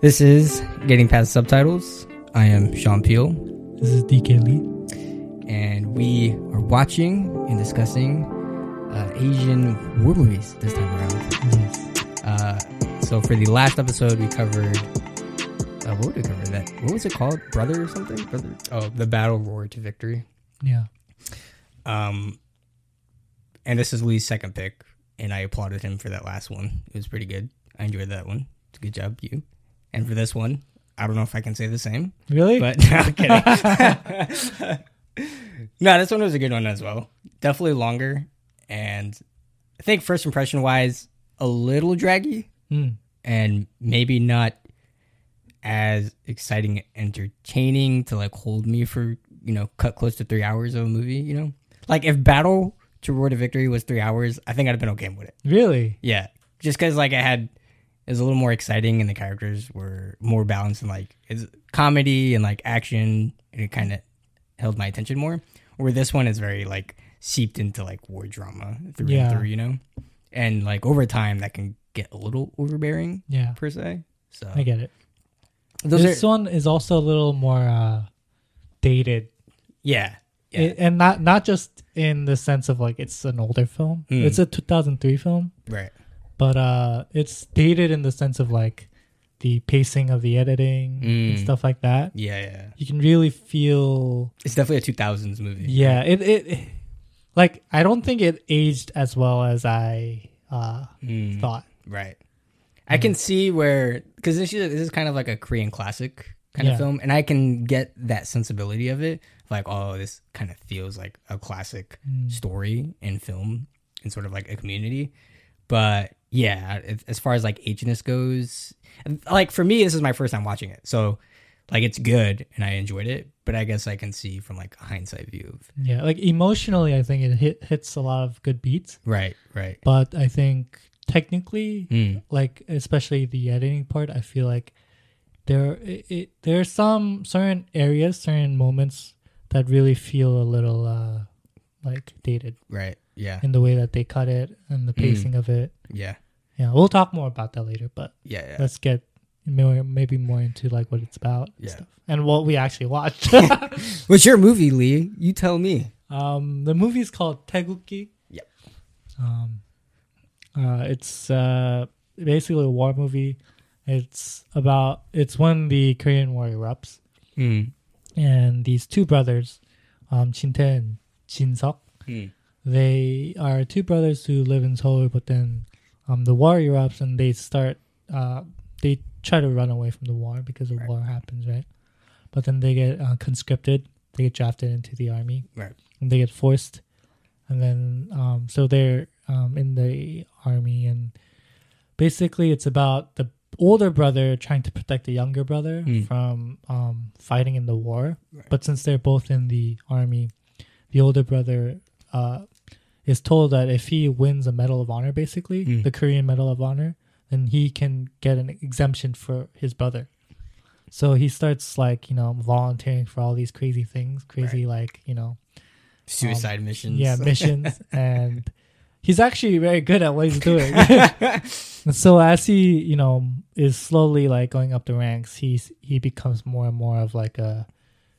This is Getting Past Subtitles. I am Sean Peel, This is DK Lee. and we are watching and discussing uh, Asian war movies this time around. Yes. Uh, so for the last episode, we covered. Uh, what did we cover? That what was it called? Brother or something? Brother? Oh, the battle roar to victory. Yeah. Um, and this is Lee's second pick, and I applauded him for that last one. It was pretty good. I enjoyed that one. It's a good job, you. And for this one, I don't know if I can say the same, Really? but no, I'm kidding. no, this one was a good one as well. Definitely longer, and I think first impression wise, a little draggy, Mm. and maybe not as exciting, entertaining to like hold me for you know cut close to three hours of a movie. You know, like if Battle to Roar to Victory was three hours, I think I'd have been okay with it. Really? Yeah, just because like I had it was a little more exciting and the characters were more balanced and like it's comedy and like action and it kind of held my attention more. Where this one is very like seeped into like war drama through Yeah. and through, you know, and like over time that can get a little overbearing Yeah. per se. So I get it. those this are one is also a little more uh, dated, yeah yeah It- and not not just in the sense of like it's an older film. Mm. It's a 2003 film, right but uh, it's dated in the sense of like the pacing of the editing and Mm. stuff like that. yeah yeah You can really feel it's definitely a two thousands movie. Yeah, it, it like I don't think it aged as well as I uh Mm. thought. Right. I can see where because this is this is kind of like a Korean classic kind Yeah. of film, and I can get that sensibility of it. Like, oh, this kind of feels like a classic Mm. story in film and sort of like a community. But yeah, as- far as like ageness goes, like for me, this is my first time watching it, so like it's good and I enjoyed it. But I guess I can see from like a hindsight view of Yeah, like emotionally I think it hit hits a lot of good beats, right, right. but I think technically Mm. like especially the editing part, I feel like there it, it there are some certain areas, certain moments that really feel a little uh like dated Right. Yeah. in the way that they cut it and the Mm. pacing of it. Yeah. Yeah, we'll talk more about that later, but Yeah. Yeah. let's get more, maybe more into like what it's about and Yeah. stuff and what we actually watched. What's your movie, Lee? You tell me. um, the movie is called Taegukgi. Yep. Um, uh, it's uh, basically a war movie. It's about it's when the Korean War erupts, Mm. and these two brothers, um, Jin-tae and Jin-seok, Mm. they are two brothers who live in Seoul, but then um, the war erupts and they start uh, they try to run away from the war because the Right. war happens, right? But then they get uh, conscripted, they get drafted into the army, Right. and they get forced, and then um, so they're um, in the army, and basically it's about the older brother trying to protect the younger brother Mm. from um, fighting in the war. Right. But since they're both in the army, the older brother uh, is told that if he wins a Medal of Honor, basically Mm. the Korean Medal of Honor, then he can get an exemption for his brother. So he starts like you know volunteering for all these crazy things, crazy like you know Suicide missions. yeah missions, and he's actually very good at what he's doing. and so as he you know is slowly like going up the ranks, he's he becomes more and more of like a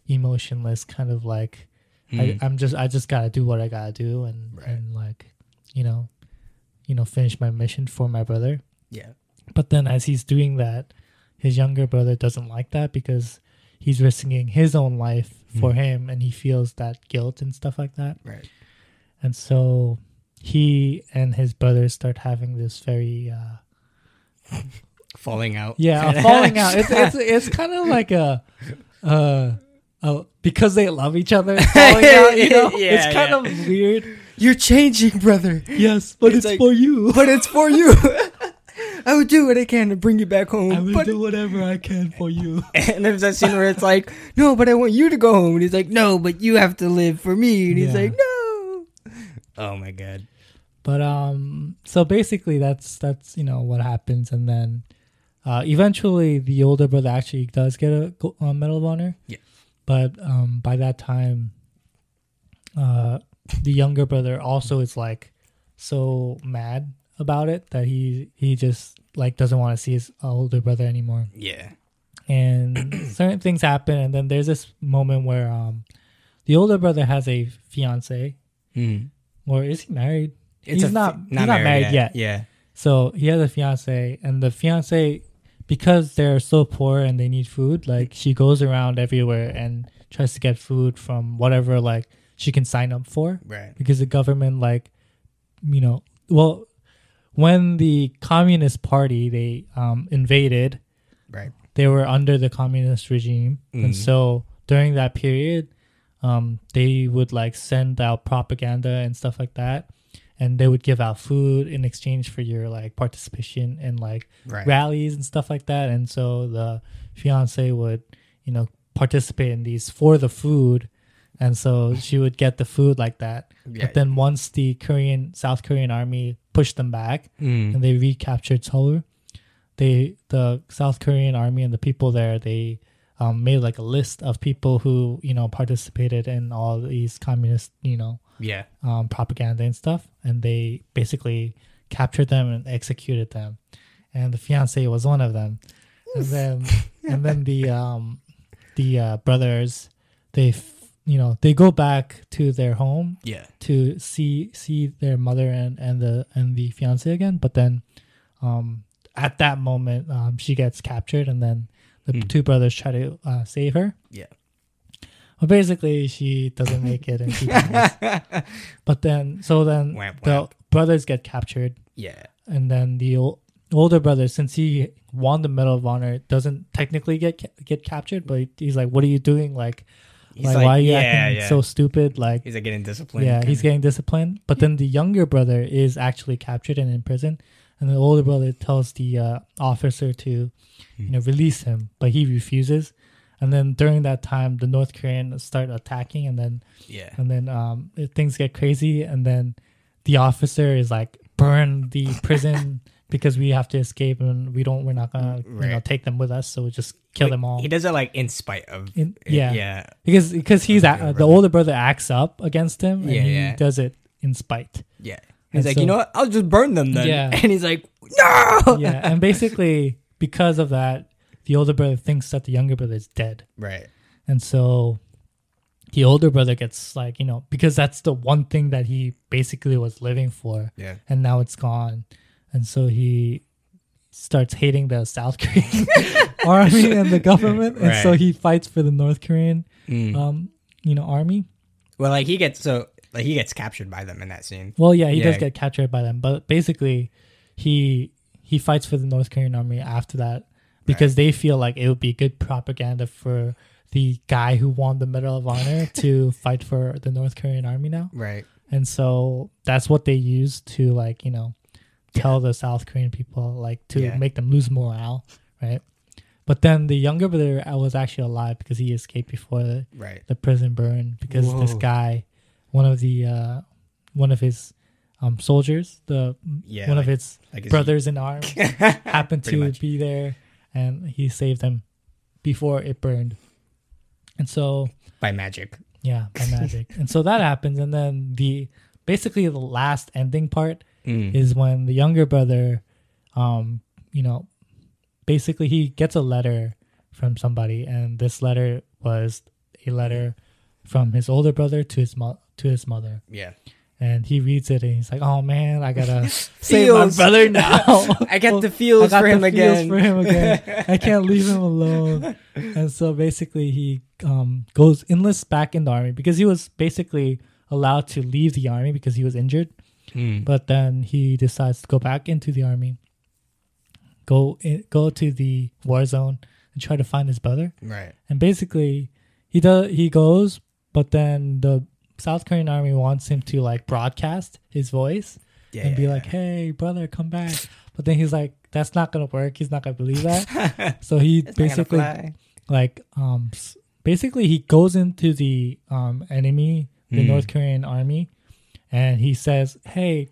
emotionless kind of like I, Mm. I'm just I just gotta do what I gotta do and Right. and like you know you know finish my mission for my brother. yeah. But then as he's doing that, his younger brother doesn't like that because he's risking his own life for Mm. him and he feels that guilt and stuff like that. Right. And so he and his brothers start having this very uh Falling out. yeah, falling out. It's it's it's kind of like a uh uh because they love each other falling out, you know? Yeah, it's kind yeah. of weird. You're changing, brother. Yes, but It's it's, like- for you. But it's for you. I would do what I can to bring you back home. I will do whatever I can for you. and there's that scene where it's like, no, but I want you to go home. And he's like, no, but you have to live for me. And he's like, no. Oh my god. But um, so basically, that's that's you know what happens, and then uh, eventually the older brother actually does get a go- uh, medal of honor. Yeah. But um, by that time, uh, the younger brother also is like so mad about it that he he just like doesn't want to see his older brother anymore Yeah. and certain things happen and then there's this moment where um the older brother has a fiance Mm. Or is he married It's he's not fi- he's not married yet. Yeah. so he has a fiance and the fiance because they're so poor and they need food like she goes around everywhere and tries to get food from whatever like she can sign up for Right. because the government like you know well when the communist party they um invaded Right. they were under the communist regime and Mhm. so during that period um they would like send out propaganda and stuff like that and they would give out food in exchange for your like participation in like Right. rallies and stuff like that and so the fiance would you know participate in these for the food and so she would get the food like that Yeah. but then once the korean south korean army pushed them back Mm. and they recaptured seoul they the south korean army and the people there they um, made like a list of people who you know participated in all these communist you know Yeah. um, propaganda and stuff, and they basically captured them and executed them. And the fiance was one of them. And then, and then the um, the uh, brothers, they f- you know they go back to their home Yeah. to see see their mother and and the and the fiance again. But then, um, at that moment, um, she gets captured, and then the Hmm. two brothers try to uh, save her. Yeah. Well, basically, she doesn't make it, and she dies. But then, so then Wamp, the wamp. brothers get captured, Yeah. and then the ol- older brother, since he won the Medal of Honor, doesn't technically get ca- get captured. But he's like, "What are you doing? Like, like, like, why are you yeah, acting yeah. so stupid? Like, He's like getting disciplined. yeah, he's kinda. getting disciplined. But then the younger brother is actually captured and in prison, and the older brother tells the uh, officer to, you know, release him, but he refuses. And then during that time, the North Koreans start attacking, and then Yeah. and then um, things get crazy, and then the officer is like, "Burn the prison because we have to escape, and we don't, we're not gonna, you know, take them with us, so we just kill Wait, them all." He does it like in spite of. In- yeah. Yeah. because because he's the older brother. older brother acts up against him, and Yeah, he yeah. does it in spite. Yeah. And He's like, so- you know what? I'll just burn them then. Yeah. And he's like, no. yeah, and basically because of that, the older brother thinks that the younger brother is dead, Right. and so the older brother gets like you know because that's the one thing that he basically was living for, Yeah. and now it's gone, and so he starts hating the South Korean army and the government, and so he fights for the North Korean Mm. um you know army. well, like he gets so like he gets captured by them in that scene. Well, yeah, he does get captured by them, but basically, he he fights for the North Korean army after that because they feel like it would be good propaganda for the guy who won the Medal of Honor to fight for the North Korean army now, Right. and so that's what they use to like you know tell the South Korean people like to Yeah. make them lose morale, right? But then the younger brother was actually alive because he escaped before the Right. the prison burn because this guy, one of the uh, one of his um, soldiers, the Yeah. one like, of his brothers in arms, happened to much. be there, and he saved them before it burned. And so, by magic. yeah, by magic. and so that happens, and then the basically the last ending part Mm. is when the younger brother, um, you know, basically he gets a letter from somebody, and this letter was a letter from his older brother to his mo- to his mother, Yeah. and he reads it and he's like, "Oh man, I gotta save my brother now. I get the I feels got for the him feels again. for him again. I can't leave him alone." And so basically, he um, goes enlists back in the army because he was basically allowed to leave the army because he was injured Mm. but then he decides to go back into the army go in, go to the war zone and try to find his brother Right. and basically he does he goes but then the south korean army wants him to like broadcast his voice Yeah. and be yeah, like hey brother come back but then he's like that's not gonna work he's not gonna believe that so he It's basically like um basically he goes into the um enemy the Mm. north korean army and he says hey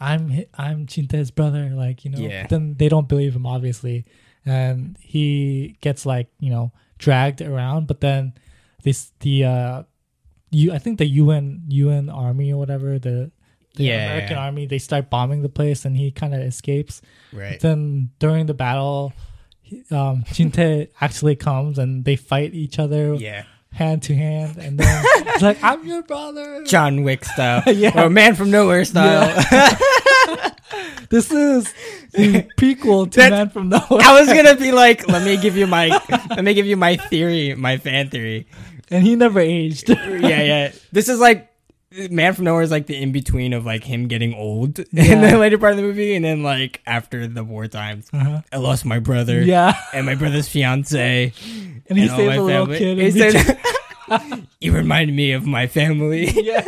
i'm i'm Jin-tae's brother like you know Yeah. then they don't believe him obviously and he gets like you know dragged around but then this the uh you i think the un un army or whatever the the Yeah, American yeah. army they start bombing the place and he kind of escapes. Right. Then during the battle, he- um, Jin-tae actually comes and they fight each other Yeah. hand to hand, and then he's like, "I'm your brother." John Wick style. Yeah. Or Man from Nowhere style. This is the prequel to That- Man from Nowhere, I was gonna be like, let me give you my let me give you my theory, my fan theory. And he never aged. Yeah, yeah. This is like Man from Nowhere is like the in between of like him getting old in Yeah. the later part of the movie and then like after the war times. Uh-huh. I lost my brother Yeah, and my brother's fiance and he and all saved a little kid. He in said, you remind me of my family. yeah.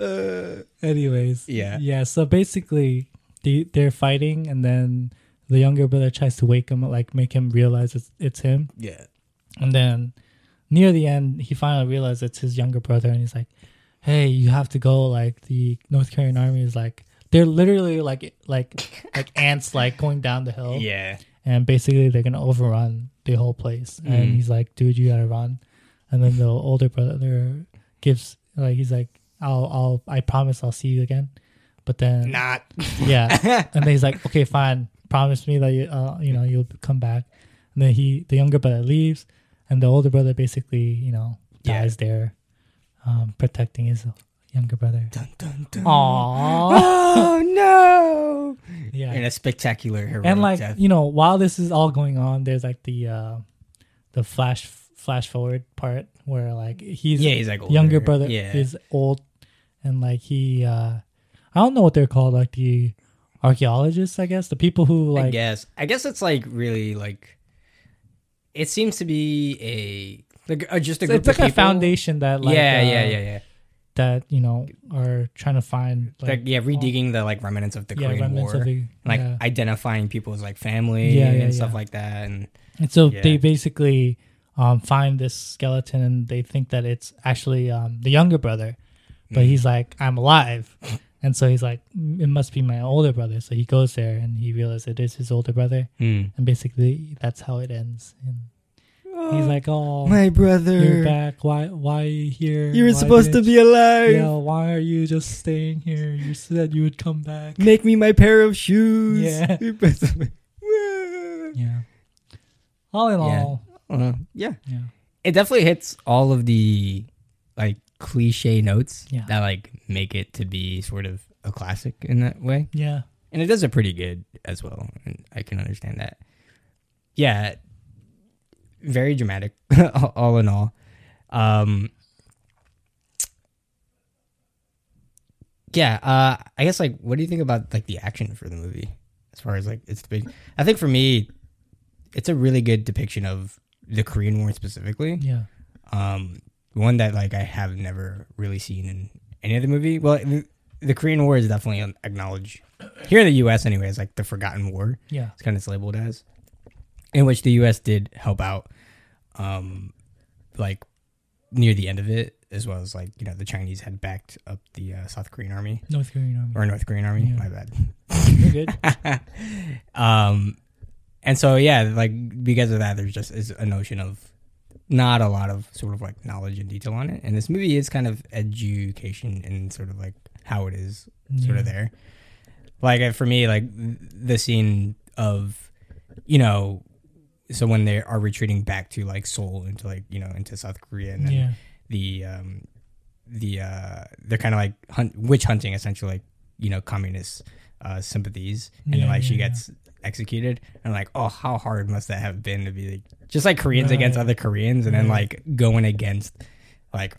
Uh, Anyways, Yeah. yeah. So basically, they they're fighting, and then the younger brother tries to wake him, like make him realize it's it's him. yeah. And then near the end, he finally realizes it's his younger brother, and he's like, "Hey, you have to go." Like the North Korean army is like they're literally like like like ants like going down the hill, Yeah. and basically they're gonna overrun the whole place. And Mhm. he's like, "Dude, you gotta run." And then the older brother gives like he's like, "I'll I'll I promise I'll see you again." But then Not. yeah, and then he's like, "Okay, fine. Promise me that you, uh, you know you'll come back." And then he, the younger brother, leaves, and the older brother basically, you know, Yeah. dies there, um, protecting his younger brother. Dun, dun, dun. Aww. Oh no! In yeah, a spectacular heroic and like death. you know, while this is all going on, there's like the uh, the flash flash forward part where like he's yeah, he's like older. younger brother Yeah, is old, and like he, uh, I don't know what they're called, like the archaeologists, I guess, the people who I like guess. I guess it's like really like. It seems to be a like uh, just a it's, group it's like of a people. foundation that like yeah, uh, yeah, yeah, yeah. that you know are trying to find Like, yeah, redigging the like remnants of the yeah Korean War, of the like yeah. identifying people's like family Yeah, and stuff like that, and and so they basically um find this skeleton and they think that it's actually um the younger brother but Mm. he's like i'm alive and so he's like "Mm, it must be my older brother so he goes there and he realizes it is his older brother Hmm. and basically that's how it ends and he's like oh my brother, you're back why why are you here you were Why supposed to be alive. yeah why are you just staying here you said you would come back Make me my pair of shoes. Yeah. yeah. yeah all in Yeah. all Uh, yeah. yeah it definitely hits all of the like cliche notes Yeah. that like make it to be sort of a classic in that way. Yeah. And it does it pretty good as well and i can understand that. Yeah very dramatic all in all. Um yeah uh i guess like what do you think about like the action for the movie as far as like it's the big i think for me it's a really good depiction of the korean war specifically. Yeah. Um one that like i have never really seen in any other movie. Well the, the korean war is definitely acknowledged here in the us anyway as like the forgotten war. Yeah. It's kind of labeled as in which the us did help out um like near the end of it as well as like you know the chinese had backed up the uh, south korean army. North korean army. Or north korean army Yeah. my bad. You're good. Um and so yeah like because of that there's just is a notion of not a lot of sort of like knowledge and detail on it. And this movie is kind of education and sort of like how it is sort of there. Like uh, for me like the scene of you know so when they are retreating back to like seoul into like you know into south korea and then yeah. the um the uh they're kind of like hunt witch hunting essentially like you know communist uh sympathies. And Yeah, like she yeah, gets executed. And like oh how hard must that have been to be like just like koreans against other koreans and then mm-hmm. like going against like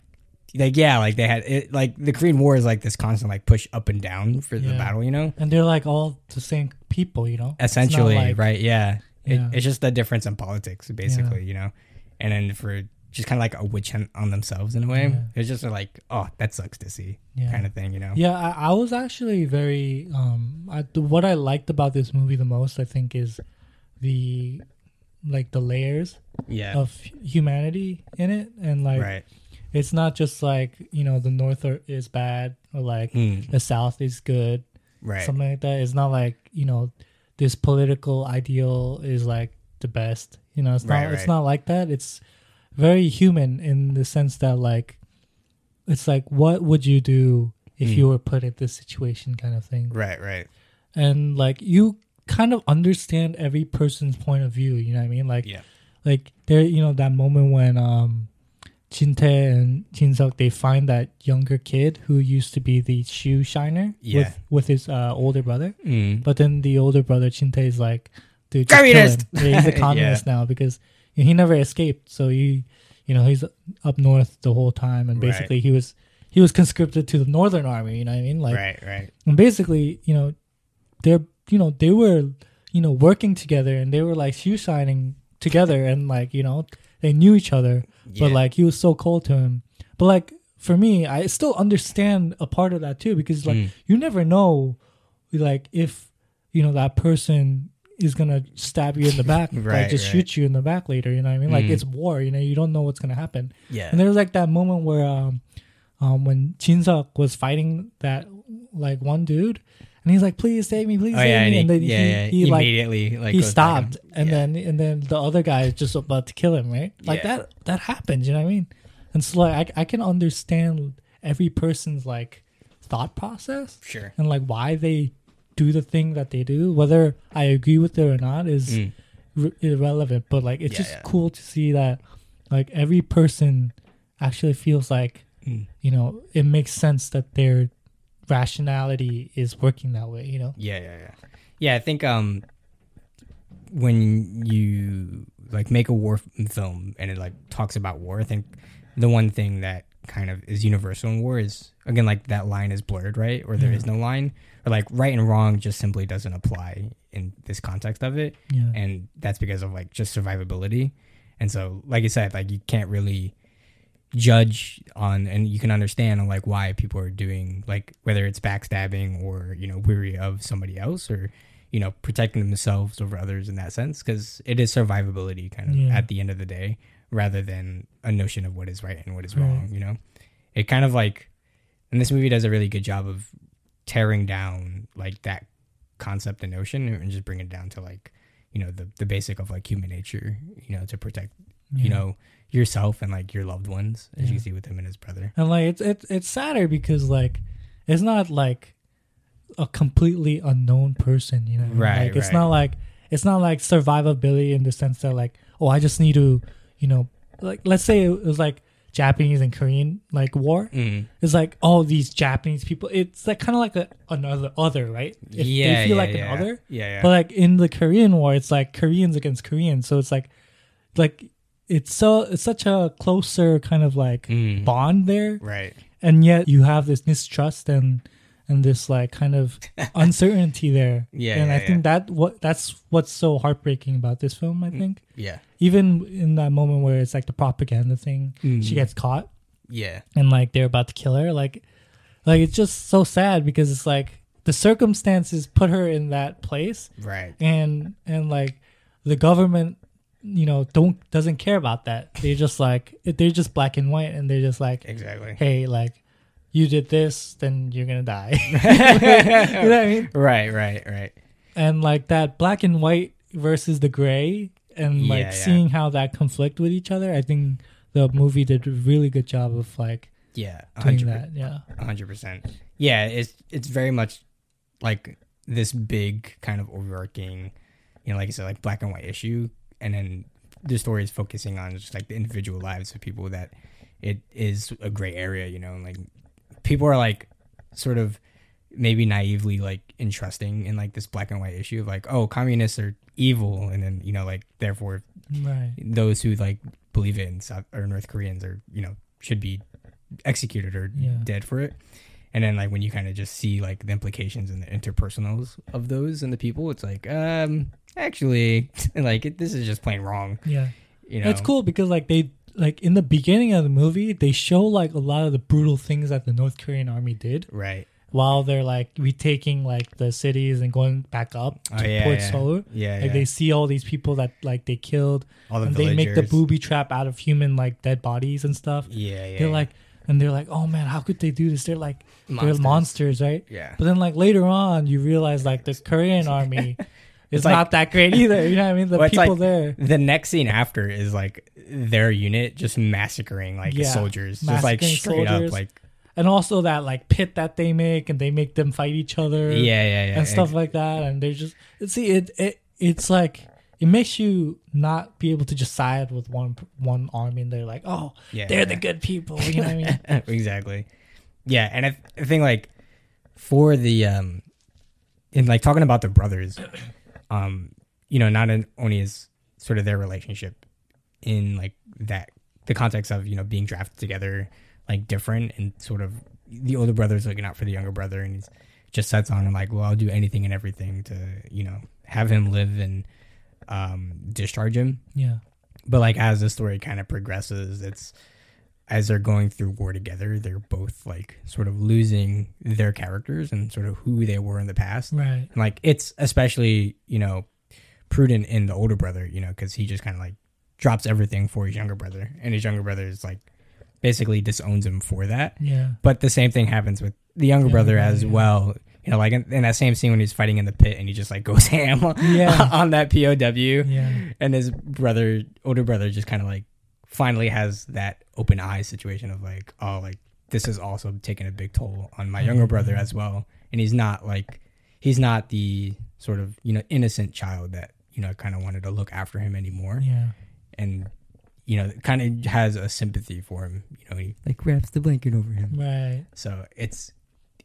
like yeah like they had it like the korean war is like this constant like push up and down for the battle you know? And they're like all the same people you know? Essentially like- right yeah, Yeah. It, it's just the difference in politics basically you know? And then for just kind of like a witch hunt on themselves in a way Yeah. it's just like oh that sucks to see yeah kind of thing you know Yeah, I, I was actually very um. I, the, what I liked about this movie the most, I think, is the like the layers yeah of humanity in it, and like right it's not just like you know the North are, is bad or like Mm, the South is good, right something like that. It's not like you know this political ideal is like the best. You know, it's not. Right, It's not like that. It's very human in the sense that like it's like what would you do if Mm. you were put in this situation kind of thing Right, right. and like you kind of understand every person's point of view you know what i mean like Yeah. like there you know that moment when um Jin Tae and Jin they find that younger kid who used to be the shoe shiner Yeah. with with his uh, older brother Mm. but then the older brother Jin Tae is like dude Communist! Yeah, he's a Yeah. communist now because he never escaped so he you know he's up north the whole time and Right. basically he was he was conscripted to the northern army you know what i mean like right, right. and basically, you know, they're you know they were you know working together and they were like shoe shining together and like you know they knew each other, but like he was so cold to him. But like for me, I still understand a part of that too because like Mm. you never know, like if you know that person is gonna stab you in the back, like Right, just right. shoot you in the back later. You know what I mean? Like Mm. it's war. You know, you don't know what's gonna happen. Yeah. And there was like that moment where um, um when Jinseok was fighting that like one dude, and he's like, "Please save me, please Oh save yeah, me," and and then yeah, he, yeah. he like immediately like he goes back stopped, and yeah. then and then the other guy is just about to kill him, right? Like that that happens. You know what I mean? And so like I I can understand every person's like thought process sure. and like why they do the thing that they do. Whether I agree with it or not is Mm. r- irrelevant but like it's Yeah, just yeah. cool to see that like every person actually feels like Mm. you know it makes sense that their rationality is working that way you know Yeah, yeah, yeah. Yeah, I think um when you like make a war film and it like talks about war, I think the one thing that kind of is universal in war is again like that line is blurred, right? Or there Yeah. is no line. Or like right and wrong just simply doesn't apply in this context of it. yeah and that's because of like just survivability and so like i said like you can't really judge on and you can understand on like why people are doing like whether it's backstabbing or you know weary of somebody else or you know protecting themselves over others in that sense because it is survivability kind of Yeah. at the end of the day rather than a notion of what is right and what is wrong you know? It kind of like and this movie does a really good job of tearing down like that concept and notion and just bring it down to like you know the the basic of like human nature you know to protect you know yourself and like your loved ones as you Yeah. can see with him and his brother. And like it's it's it's sadder because like it's not like a completely unknown person you know Right, like it's right. not like it's not like survivability in the sense that like oh i just need to you know like let's say it was like japanese and korean like war mm. it's like all these Japanese people. It's like kind of like a, another other, right? If yeah they feel yeah, like yeah. an other. yeah yeah But like in the Korean War, it's like Koreans against Koreans. So it's like, like it's so it's such a closer kind of like Mm. bond there, right and yet you have this mistrust and and this like kind of uncertainty there. Yeah, and yeah, I think that what that's what's so heartbreaking about this film. I think. yeah. Even in that moment where it's like the propaganda thing, Mm. she gets caught. Yeah. And like they're about to kill her. Like like it's just so sad because it's like the circumstances put her in that place. Right. And and like the government you know don't doesn't care about that. They're just like they're just black and white and they're just like exactly. hey like you did this then you're gonna die you know what i mean right right right and like that black and white versus the gray and Yeah, like yeah. seeing how that conflict with each other i think the movie did a really good job of like yeah doing 100%. that yeah hundred percent. Yeah, it's it's very much like this big kind of overarching, you know, like I said, like black and white issue, and then the story is focusing on just like the individual lives of people that it is a gray area, you know, and like people are like sort of maybe naively like entrusting in like this black and white issue of like, oh, communists are evil, and then you know, like therefore right those who like believe it in South or North Koreans are you know should be executed or Yeah. dead for it. And then like when you kind of just see like the implications and the interpersonals of those and the people, it's like um actually like it, this is just plain wrong. yeah You know, It's cool because like they like in the beginning of the movie they show like a lot of the brutal things that the North Korean army did right? while they're like retaking like the cities and going back up oh, to Oh, yeah, Port yeah. Seoul. Yeah, Like yeah. they see all these people that like they killed all the and they make the villagers. booby trap out of human like dead bodies and stuff. Yeah, yeah. they're yeah. like and they're like, "Oh man, how could they do this?" They're like they're Monsters. monsters, right? yeah, But then like later on you realize like the Korean army is like- not that great either. You know what I mean? The Well, people like- there. The next scene after is like their unit just massacring like Yeah, soldiers, just like straight soldiers. up, like And also that like pit that they make and they make them fight each other. yeah, yeah, yeah, and stuff like that. And they're just see it. It it's like it makes you not be able to just side with one one army and they're like, oh, Yeah, they're yeah. the good people. You know what I mean? exactly. Yeah, and I, I think like for the um, in like talking about the brothers, um, you know, not only is sort of their relationship in like that the context of you know being drafted together like different and sort of the older brother's looking out for the younger brother and he's just sets on him like well i'll do anything and everything to you know have him live and um discharge him Yeah. but like as the story kind of progresses it's as they're going through war together they're both like sort of losing their characters and sort of who they were in the past Right. and like it's especially you know prudent in the older brother you know because he just kind of like drops everything for his younger brother and his younger brother is like basically disowns him for that Yeah. but the same thing happens with the younger Yeah, brother yeah, as yeah. well you know like in, in that same scene when he's fighting in the pit and he just like goes ham Yeah. on that pow Yeah. and his brother older brother just kind of like finally has that open eye situation of like oh like this is also taking a big toll on my younger brother as well and he's not like he's not the sort of you know innocent child that you know kind of wanted to look after him anymore Yeah. and you know kind of has a sympathy for him you know he like wraps the blanket over him Right. so it's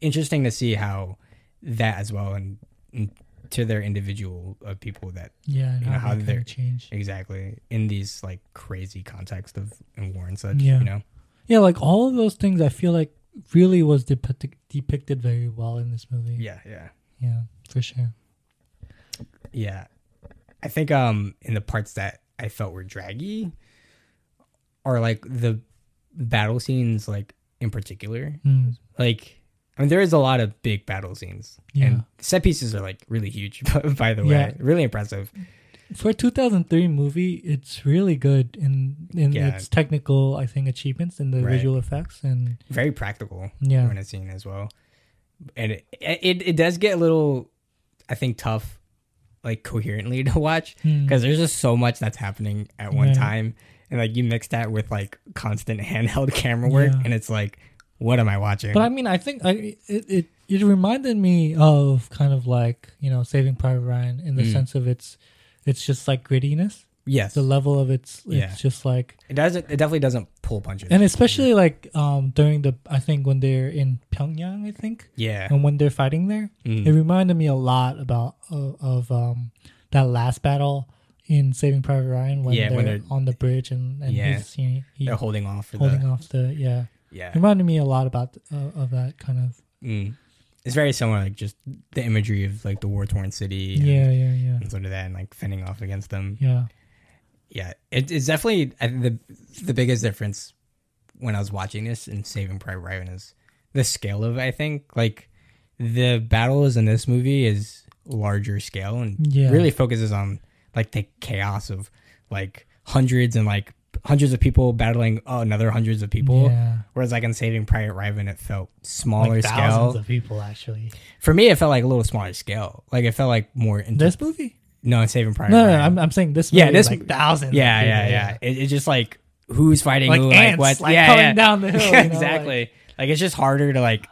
interesting to see how that as well and, and to their individual uh, people that Yeah. You know, how, they they're- change. exactly in these like crazy context of and war and such Yeah. you know Yeah, like all of those things, I feel like really was depicted depicted very well in this movie. yeah yeah Yeah, for sure. yeah i think um in the parts that i felt were draggy are like the battle scenes like in particular Mm. like I mean, there is a lot of big battle scenes, Yeah. and set pieces are like really huge. By the way, Yeah. really impressive. For a 2003 movie, it's really good in in Yeah. its technical, I think, achievements in the Right. visual effects and Very practical. yeah, when it's seen as well. And it, it it does get a little, I think, tough, like coherently to watch Mm. because there's just so much that's happening at one Right. time, and like you mix that with like constant handheld camera work, and it's like, what am I watching? But I mean, I think I, it, it it reminded me of kind of like you know Saving Private Ryan in the Mm. sense of its it's just like grittiness. yes, The level of its it's Yeah. just like it doesn't. It definitely doesn't pull punches. and especially like um during the I think when they're in Pyongyang, I think, yeah, and when they're fighting there, Mm. it reminded me a lot about uh, of um that last battle in Saving Private Ryan when, Yeah, they're, when they're- on the bridge and and Yeah. he's, he, he they're holding off holding the off the yeah yeah. reminded me a lot about uh, of that kind of Mm. It's very similar, like just the imagery of like the war torn city. and- yeah yeah yeah and sort of that, and like fending off against them. yeah yeah, it, it's definitely I think the the biggest difference when I was watching this and Saving Private Ryan is the scale of it, I think like the battles in this movie is larger scale and Yeah. really focuses on like the chaos of like hundreds and like hundreds of people battling uh, another hundreds of people. yeah Whereas like in Saving Private Ryan, it felt smaller like scale. thousands of people actually For me, it felt like a little smaller scale. Like it felt like more into this movie no in Saving Private no no, Ryan. no I'm, I'm saying this Yeah, this- is like thousands yeah, yeah, people, yeah, It, it's just like who's fighting like who, ants like what? like yeah, coming yeah. down the hill you know, exactly. Like, it's just harder to like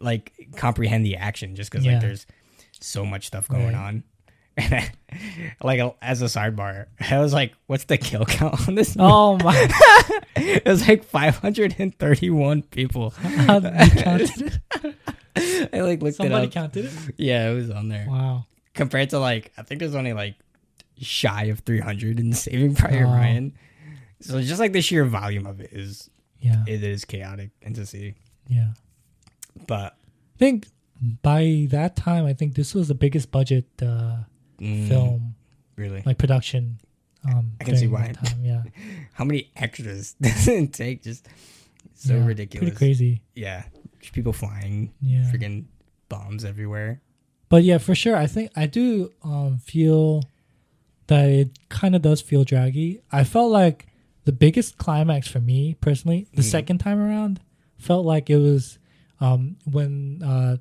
like comprehend the action just because Yeah. like there's so much stuff going Right. on. like as a sidebar, I was like, "What's the kill count on this?" oh my it was like 531 people. how counted it I like looked somebody it up. counted it yeah, it was on there. wow Compared to like, I think there's only like shy of 300 in Saving Private Wow. Ryan. So just like the sheer volume of it is yeah it is chaotic and to see. yeah But I think by that time I think this was the biggest budget uh mm, film really, like production um I can see why. time yeah how many extras does it take? Just so Yeah, ridiculous. pretty crazy Yeah, just people flying, yeah freaking bombs everywhere. But yeah, for sure, I think I do um, feel that it kind of does feel draggy. I felt like the biggest climax for me personally, the Mhm. second time around, felt like it was um, when uh,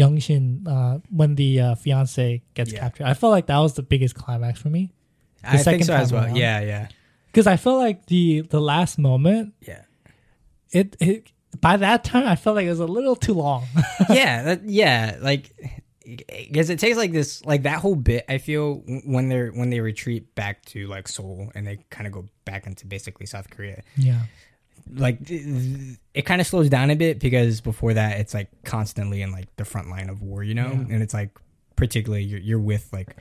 Youngshin uh, when the uh, fiance gets Yeah. captured. I felt like that was the biggest climax for me I think second so as time well. around. Yeah, yeah, because I felt like the the last moment yeah. it it by that time I felt like it was a little too long. yeah, that, yeah, like because it takes like this, like that whole bit. I feel when they're when they retreat back to like Seoul and they kind of go back into basically South Korea. yeah, Like it kind of slows down a bit because before that it's like constantly in like the front line of war, you know, Yeah. and it's like particularly you're, you're with like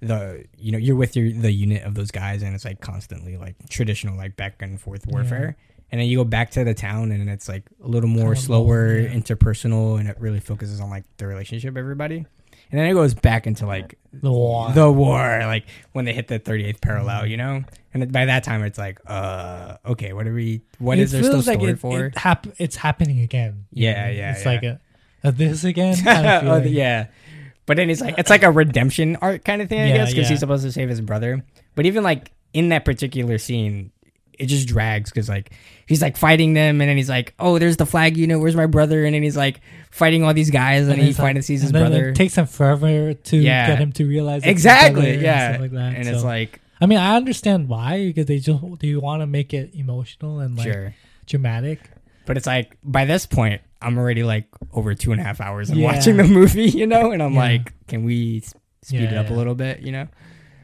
the you know you're with your the unit of those guys and it's like constantly like traditional like back and forth warfare and then you go back to the town and it's like a little more slower low, yeah. interpersonal and it really focuses on like the relationship everybody and then it goes back into like the war. the war like when they hit the 38th parallel you know and by that time it's like uh okay what are we What it is there still like story it, for It hap- it's happening again. Yeah, yeah, It's yeah. like a, a this again. Kind of oh, yeah. But then it's like it's like a redemption arc kind of thing, I Yeah, guess, because yeah. he's supposed to save his brother. But even like in that particular scene, it just drags because like he's like fighting them, and then he's like, "Oh, there's the flag unit. Where's my brother?" And then he's like fighting all these guys, and, he it's like- finally sees his and brother. It takes him forever to Yeah. get him to realize exactly, brother and yeah. like that. and So, it's like, I mean, I understand why because they just they want to make it emotional and like sure. dramatic. But it's like by this point, I'm already like over two and a half hours Yeah. watching the movie, you know, and I'm Yeah. like, can we speed it Yeah, up a little bit, you know?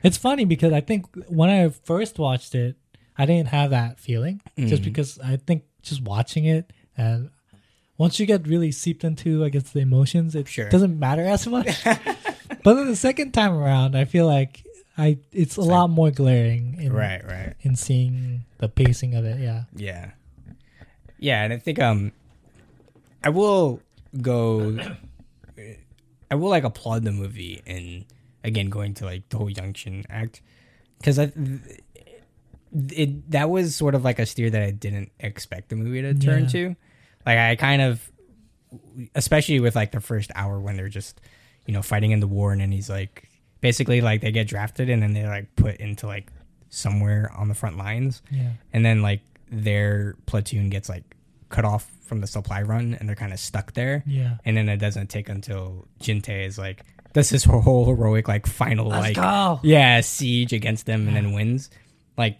It's funny because I think when I first watched it, I didn't have that feeling just Mhm. because I think just watching it and once you get really seeped into, I guess, the emotions, it Sure. doesn't matter as much. but then the second time around, I feel like I it's a lot more glaring in Right, right. in seeing the pacing of it. Yeah, Yeah. Yeah, and I think um I will go I will like applaud the movie and again going to like the whole Youngshin act cuz I it that was sort of like a steer that I didn't expect the movie to turn Yeah. to. Like I kind of especially with like the first hour when they're just you know fighting in the war and then he's like basically like they get drafted and then they're like put into like somewhere on the front lines yeah, and then like their platoon gets like cut off from the supply run and they're kind of stuck there yeah. and then it doesn't take until jin-tae is like does this whole heroic like final like go. yeah siege against them and then wins like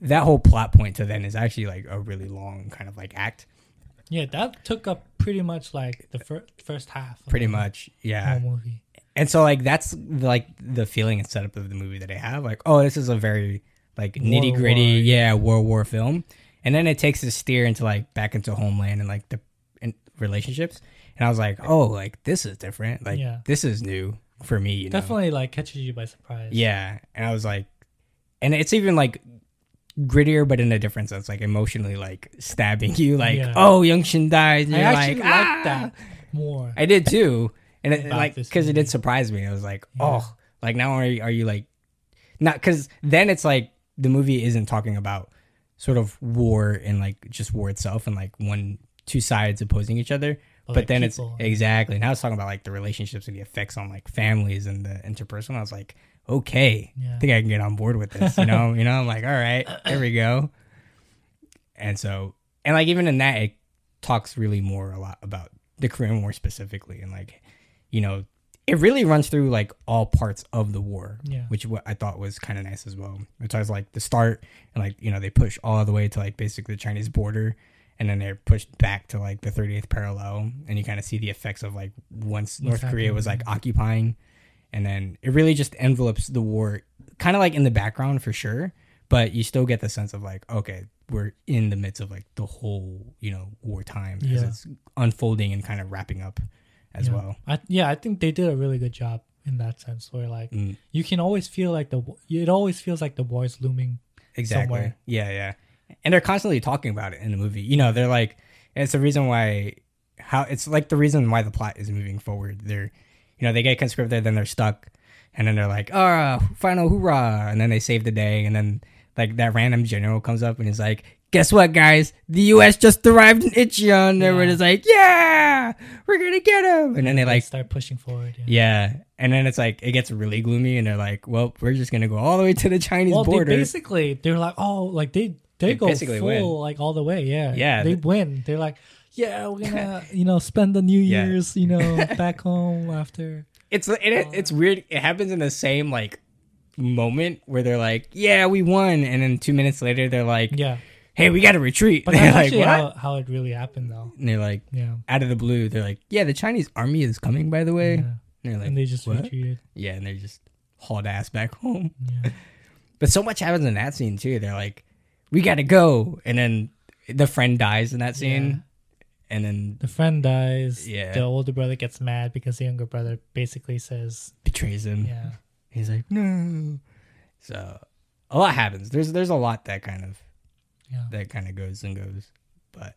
that whole plot point to then is actually like a really long kind of like act Yeah, that took up pretty much like the fir- first half. pretty the much yeah movie. and so like that's like the feeling and setup of the movie that I have. Like, oh, this is a very like nitty gritty, yeah, World War film. And then it takes a steer into like back into homeland and like the in relationships. And I was like, oh, like this is different. Like Yeah. this is new for me. You know? Definitely like catches you by surprise. Yeah. And I was like, and it's even like grittier, but in a different sense, like emotionally, like stabbing you. Like, Yeah. oh, Young Shin dies. And I you're actually like, "Ah!" that more. I did too, and it, About like this because it movie. did surprise me. I was like, oh, like now are you, are you like, not because then it's like the movie isn't talking about sort of war and like just war itself and like one two sides opposing each other. But, like, then people. it's exactly now it's talking about like the relationships and the effects on like families and the interpersonal. I was like, okay, Yeah. I think I can get on board with this. You know, you know, I'm like, all right, there we go. And so, and like even in that, it talks really more a lot about the Korean War specifically, and like, you know, it really runs through like all parts of the war, Yeah. which what I thought was kind of nice as well. It was like the start, and like you know they push all the way to like basically the Chinese border, and then they're pushed back to like the 38th parallel, and you kind of see the effects of like once North Korea was like occupying, and then it really just envelopes the war, kind of like in the background for sure, but you still get the sense of like okay we're in the midst of like the whole you know wartime as Yeah. it's unfolding and kind of wrapping up as yeah. well. I, yeah, I think they did a really good job in that sense, where like Mm, you can always feel like the it always feels like the war is looming. exactly. Somewhere. Yeah, yeah. And they're constantly talking about it in the movie. You know, they're like it's the reason why how it's like the reason why the plot is moving forward. They're you know, they get conscripted, then they're stuck, and then they're like, "Ah, final hoorah!" And then they save the day, and then like that random general comes up and is like, "Guess what, guys? The U.S. just arrived in Incheon." And everyone Yeah. is like, "Yeah, we're gonna get him!" And then they like start pushing forward. Yeah. Yeah, and then it's like it gets really gloomy, and they're like, "Well, we're just gonna go all the way to the Chinese Well, they border." basically they're like, oh, like they they, They go full win. like all the way. Yeah, Yeah, they th- win. They're like, yeah, we're gonna you know spend the New Yeah. Year's you know back home after. It's it, it, it's weird. It happens in the same like moment where they're like, "Yeah, we won," and then two minutes later they're like, Yeah, "Hey, we got to retreat." but they're that's like, actually "What?" how, how it really happened though. And they're like, Yeah, out of the blue, they're like, "Yeah, the Chinese army is coming." By the way, yeah. and they're like, and they just "What?" retreated. Yeah, and they just hauled ass back home. Yeah, But so much happens in that scene too. They're like, "We got to go," and then the friend dies in that scene, and then the friend dies. Yeah. the older brother gets mad because the younger brother basically says, betrays him. "Yeah, He's like, "No." So a lot happens. There's there's a lot that kind of yeah." that kind of goes and goes, but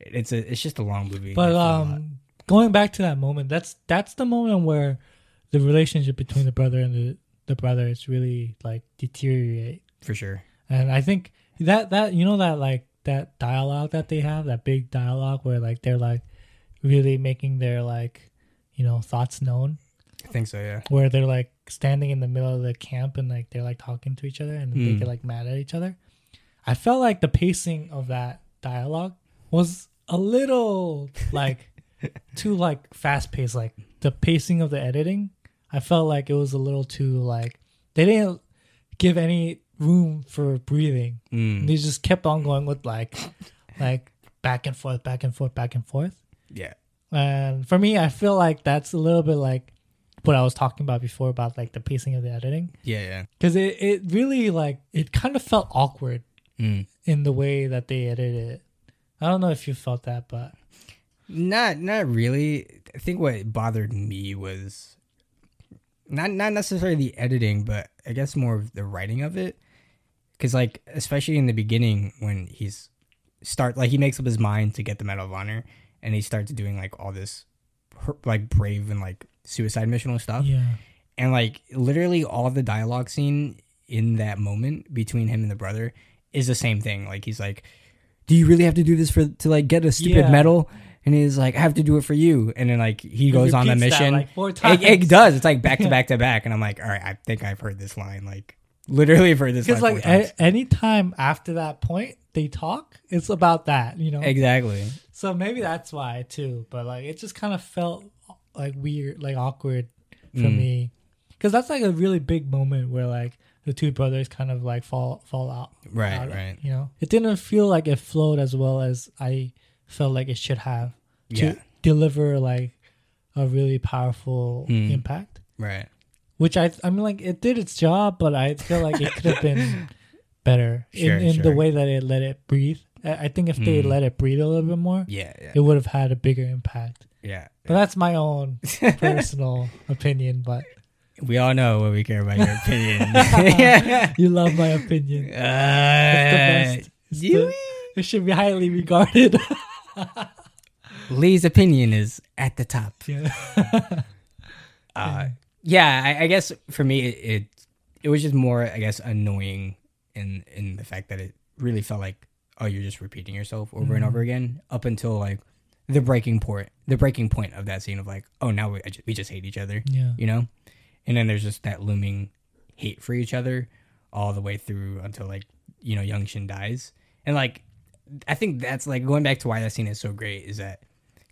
it- it's a it's just a long movie. But There's a lot. um, going back to that moment, that's that's the moment where the relationship between the brother and the the brothers really like deteriorate. for sure. And I think that that you know that like that dialogue that they have, that big dialogue where like they're like really making their like you know thoughts known, I think so. Yeah. where they're like standing in the middle of the camp and like they're like talking to each other and they Mm. get like mad at each other. I felt like the pacing of that dialogue was a little like too like fast paced. Like the pacing of the editing, I felt like it was a little too like they didn't give any room for breathing. Mm. They just kept on going with like like back and forth, back and forth, back and forth. Yeah. And for me, I feel like that's a little bit like what I was talking about before about like the pacing of the editing Yeah. Yeah. because it, it really like it kind of felt awkward Mm. in the way that they edited it. I don't know if you felt that, but Not not really. I think what bothered me was not not necessarily the editing, but I guess more of the writing of it. Because like especially in the beginning when he's start like he makes up his mind to get the Medal of Honor, and he starts doing like all this like brave and like suicide missional stuff, yeah, and like literally all the dialogue scene in that moment between him and the brother is the same thing. Like he's like, "Do you really have to do this for to like get a stupid Yeah. medal?" And he's like, "I have to do it for you." And then like he goes on the repeats that, mission. like, it, it does. It's like back to back to back, and I'm like, "All right, I think I've heard this line. Like literally, I've this because like a, any time after that point they talk, it's about that, you know. exactly. So maybe that's why too. But like it just kind of felt like weird, like awkward for Mm. me, because that's like a really big moment where like the two brothers kind of like fall fall out. Right. out, Right. You know, it didn't feel like it flowed as well as I felt like it should have to Yeah. deliver like a really powerful Mm. impact. Right. Which I I mean like it did its job, but I feel like it could have been better Sure, in, in the way that it let it breathe. I I think if they Mm. let it breathe a little bit more, Yeah. Yeah. it would have had a bigger impact. yeah. But that's my own personal opinion. But We all know what we care about your opinion. you love my opinion. Uh, best. It's the- It should be highly regarded. Lee's opinion is at the top. yeah. Uh, yeah, I, I guess for me, it, it it was just more, I guess, annoying in in the fact that it really felt like, oh, you're just repeating yourself over and Mhm. over again up until like the breaking point, the breaking point of that scene of like, oh, now we just, we just hate each other, Yeah. you know, and then there's just that looming hate for each other all the way through until like you know Young Shin dies, and like I think that's like going back to why that scene is so great is that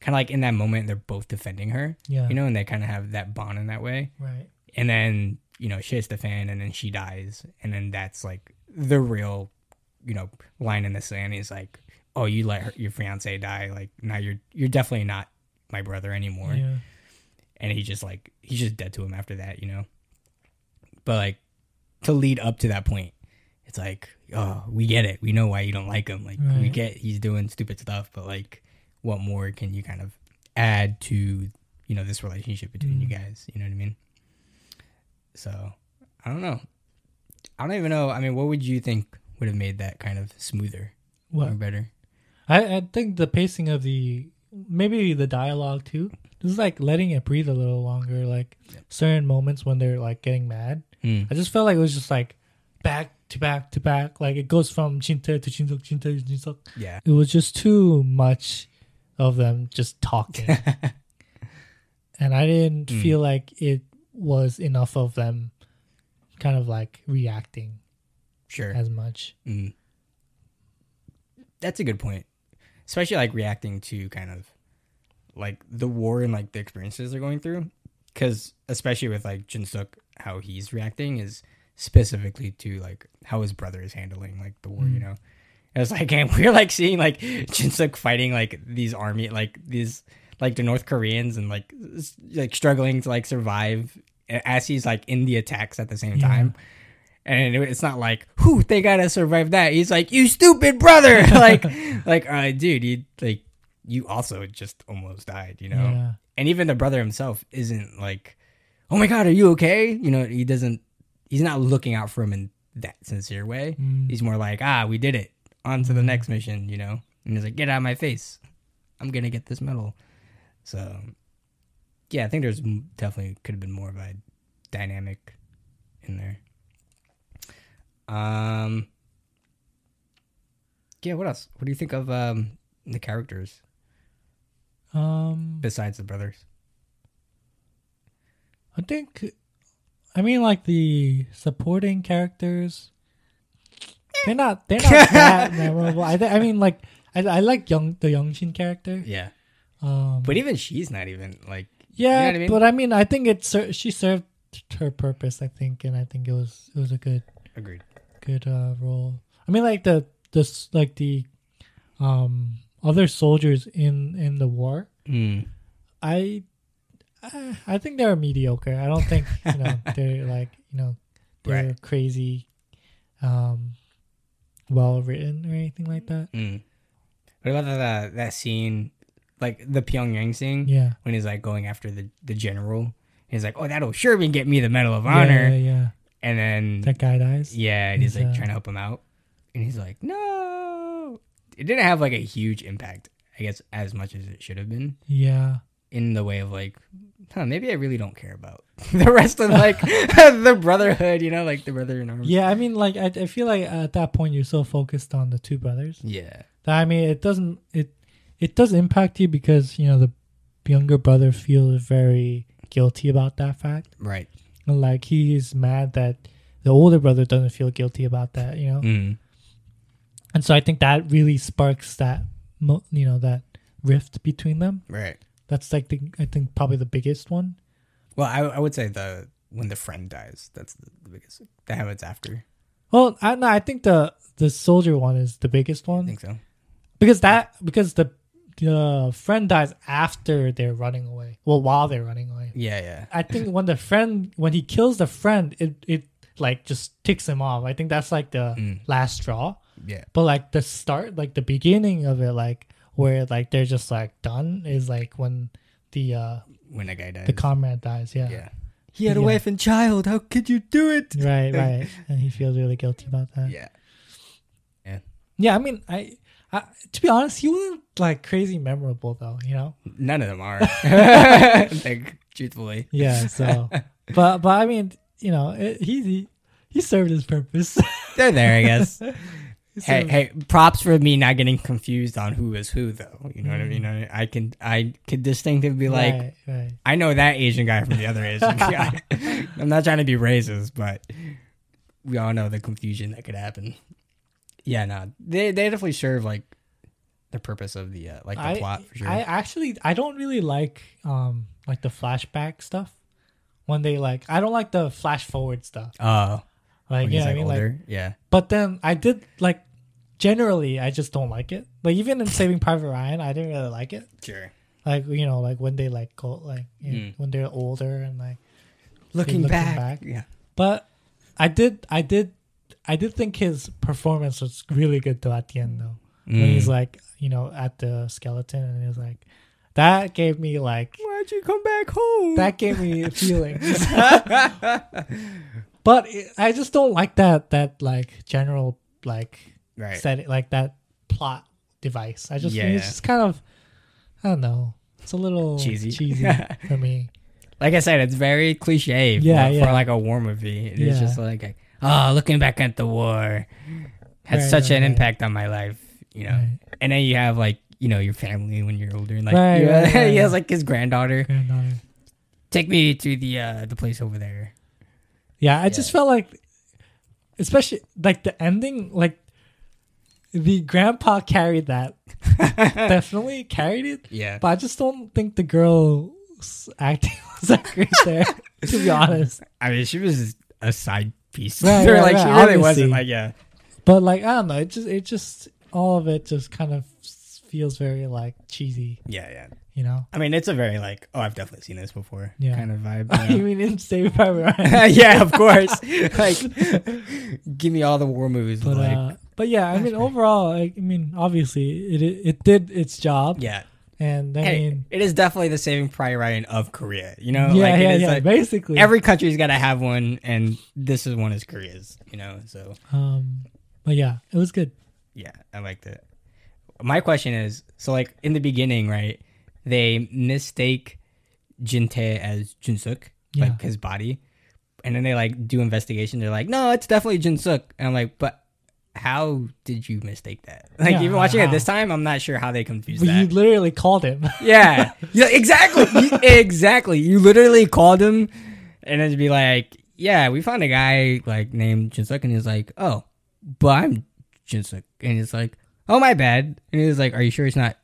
kind of like in that moment they're both defending her Yeah. you know, and they kind of have that bond in that way. Right. And then, you know, she hits the fan and then she dies. And then that's like the real, you know, line in the sand is like, oh, you let her, your fiance die. Like now you're, you're definitely not my brother anymore. Yeah. And he just like, he's just dead to him after that, you know? But like to lead up to that point, it's like, oh, we get it. We know why you don't like him. Like we get he's doing stupid stuff, but like what more can you kind of add to, you know, this relationship between you Mm. guys? You know what I mean? So I don't know. I don't even know. I mean, what would you think would have made that kind of smoother or better? I, I think the pacing of the maybe the dialogue too. Just like letting it breathe a little longer. Like certain moments when they're like getting mad. Hmm. I just felt like it was just like back to back to back. Like it goes from Jin-tae to Jinsuk, Jin-tae to Jinsuk. Yeah. It was just too much of them just talking. and I didn't Mm. feel like it was enough of them kind of like reacting Sure. as much. Mm. That's a good point. especially like reacting to kind of like the war and like the experiences they're going through. Because especially with like Jinsuk, how he's reacting is specifically to like how his brother is handling like the war. You Mm. know, it was like and we're like seeing like Jinsuk fighting like these army like these like the North Koreans and like like struggling to like survive as he's like in the attacks at the same Yeah. time. And it's not like, who they gotta survive that. He's like, you stupid brother. like, like, uh, dude, you like, you also just almost died, you know. Yeah. And even the brother himself isn't like, oh my god, are you okay? You know, he doesn't. He's not looking out for him in that sincere way. Mm. He's more like, ah, we did it. On to the next mission, you know. And he's like, get out of my face. I'm gonna get this medal. So, yeah, I think there's definitely could have been more of a dynamic in there. Um. Yeah. What else? What do you think of um the characters Um, besides the brothers? I think, I mean, like the supporting characters, they're not they're not that memorable. I th- I mean, like I, I like young the Youngshin character. Yeah. Um, But even she's not even like. yeah, what I mean? but I mean, I think it ser- she served her purpose. I think, and I think it was it was a good Agreed. good uh, role. I mean, like the the like the um other soldiers in in the war. Mm. I I I think they're mediocre. I don't think you know they're like you know they're Right. crazy, um, well written or anything like that. Mm. What about that that scene, like the Pyongyang scene? Yeah, when he's like going after the the general. He's like, "Oh, that'll sure be get me the Medal of yeah, Honor." yeah, yeah. And then That guy dies. yeah, and he's He's, like uh, trying to help him out, and he's like, "No." It didn't have like a huge impact, I guess, as much as it should have been Yeah, in the way of like, huh, maybe I really don't care about the rest of like the brotherhood, you know, like the brother in arms. yeah. I mean, like I, I feel like at that point you're so focused on the two brothers Yeah. that I mean it doesn't it it does impact you because you know the younger brother feels very guilty about that fact. Right. And like he's mad that the older brother doesn't feel guilty about that, you know. Mm. And so I think that really sparks that, you know, that rift between them. Right. That's like the I think probably the biggest one. Well, I I would say the when the friend dies, that's the, the biggest. That happens after. Well, I no, I think the the soldier one is the biggest one. I think so. because that because the the friend dies after they're running away. Well, while they're running away. Yeah, yeah. I think when the friend when he kills the friend, it it like just ticks him off. I think that's like the Mm. last straw. Yeah. But like the start, like the beginning of it, like where like they're just like done is like when the uh When a guy dies. the comrade dies. Yeah. yeah. He had a Yeah. wife and child. How could you do it? Right, right. And he feels really guilty about that. Yeah. Yeah, Yeah. I mean, I, I to be honest, he wasn't like crazy memorable though, you know. None of them are. like, truthfully. Yeah. So, but but I mean, you know, it, he he he served his purpose. They're there, I guess. He hey, hey, props for me not getting confused on who is who, though. You know what I Mm. mean? I can, I could distinctly be like, right, right. I know that Asian guy from the other Asian guy. I'm not trying to be racist, but we all know the confusion that could happen. Yeah, no, they they definitely serve like the purpose of the uh, like the I, plot for sure. I actually I don't really like um like the flashback stuff when they like I don't like the flash forward stuff. Oh, Like when yeah, he's I like mean like yeah, But then I did like generally I just don't like it. Like even in Saving Private Ryan, I didn't really like it. sure. Like you know, like when they like go like you know, Mm. when they're older and like. Looking, looking back, back. yeah, But I did, I did, I did think his performance was really good though at the end though. When Mm. he's like, you know, at the skeleton and he was like, that gave me like Why'd you come back home? that gave me feelings. but it, I just don't like that that like general like right. set like that plot device. I just Yeah, it's just kind of I don't know. It's a little Cheesy. cheesy for me. like I said, it's very cliche. Yeah, for, yeah. for like a war movie. It's Yeah. just like, oh, looking back at the war had Right, such right, an right. impact on my life, you know. And then you have like, you know, your family when you're older, and like, Right, you- he has like his granddaughter. Granddaughter. Take me to the uh the place over there. Yeah, I just felt like, especially like the ending, like the grandpa carried that. Definitely carried it. yeah. But I just don't think the girl's acting was that great there. to be honest. I mean, she was a side piece. Right, right, like right, she really obviously. wasn't like yeah. But like I don't know, it just it just all of it just kind of feels very like cheesy, Yeah, yeah. You know. I mean, it's a very like, oh, I've definitely seen this before Yeah. kind of vibe. you you mean in Saving Private? Ryan? yeah, of course. like, give me all the war movies. But like, uh, but yeah, I mean overall, I, I mean obviously it, it it did its job, yeah. and I Hey, mean it is definitely the Saving Private Ryan of Korea. You know, yeah, like, yeah, is yeah, like- basically. every country's got to have one, and this is one is Korea's. You know, so um, but yeah, it was good. yeah, I liked it. My question is, so like in the beginning, right? They mistake Jin-tae as Jun-suk, Yeah. like his body, and then they like do investigation. They're like, no, it's definitely Jun-suk, and I'm like, but how did you mistake that? Like Yeah, even watching it this time, I'm not sure how they confused Well, you literally called him. Yeah, yeah, exactly, You- exactly. You literally called him, and then be like, "Yeah, we found a guy like named Jinsuk," and he's like, "Oh, but I'm Jinsuk," and he's like, "Oh, my bad," and he's like, "Are you sure it's not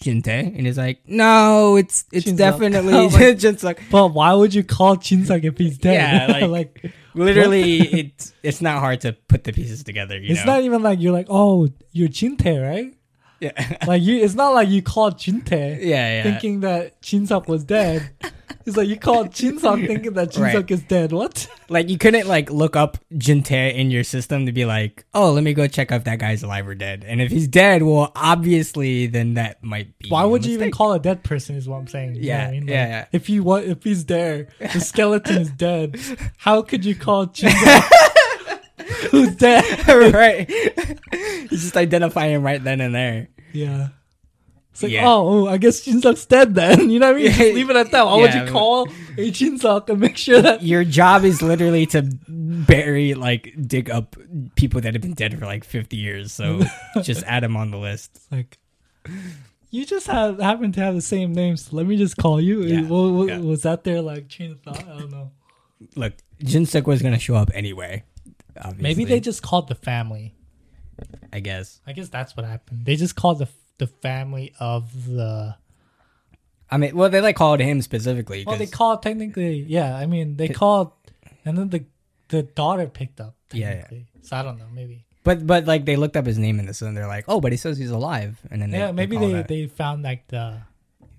Jin-tae?" And he's like, "No, it's it's Jinsuk." definitely Oh my- Jinsuk." but why would you call Jinsuk if he's dead? Yeah, like- like Literally, it's it's not hard to put the pieces together. You it's know? not even like you're like, oh, you're Jin-tae, right? yeah, Like you, it's not like you called Jin-tae yeah, yeah. thinking that Jinsuk was dead. It's like you called Jinsuk thinking that Jinsuk Right. is dead. What? Like you couldn't like look up Jin-tae in your system to be like, oh, let me go check if that guy's alive or dead. And if he's dead, well, obviously, then that might be. Why would you even call a dead person? Is what I'm saying. You Yeah, I mean? yeah, Like, yeah. If you want, if he's there, the skeleton is dead. How could you call Jinsuk who's dead? right? He's just identifying him right then and there. Yeah. It's like, Yeah. oh, oh I guess Jinsuk's dead then. You know what I mean? Just leave it at that. Why would yeah, you call a Jinsuk and make sure that Your job is literally to bury, like, dig up people that have been dead for like 50 years. So just add them on the list. like you just have happen to have the same name, so let me just call you. Yeah, yeah. Was that their like chain of thought? I don't know. Look, Jinsuk was going to show up anyway. Obviously, Maybe they just called the family. I guess. I guess that's what happened. They just called the the family of the. I mean, well, they like called him specifically. Well, they called technically. Yeah, I mean they called, and then the the daughter picked up. Yeah, yeah. So I don't know. Maybe. But but like they looked up his name in this and they're like, oh, but he says he's alive, and then they, yeah, maybe call they they found like the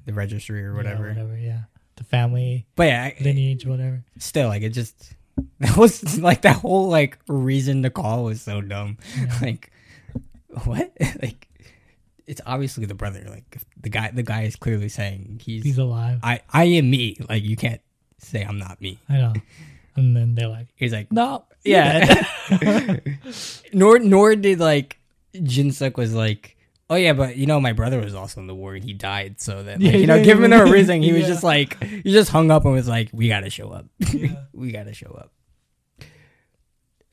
the registry or yeah, whatever. whatever. Yeah, the family But yeah, lineage, whatever. still like it just that was like that whole like reason to call was so dumb. Yeah. like what? like it's obviously the brother. Like the guy the guy is clearly saying he's, He's alive. I I am me. Like you can't say I'm not me. I know. And then they're like, He's like no, yeah. nor nor did like Jinsuk was like. Oh yeah, but you know my brother was also in the war and he died. So that like, Yeah, you know, yeah, giving yeah. him a reason, he was just like he just hung up and was like, "We gotta show up. We gotta show up."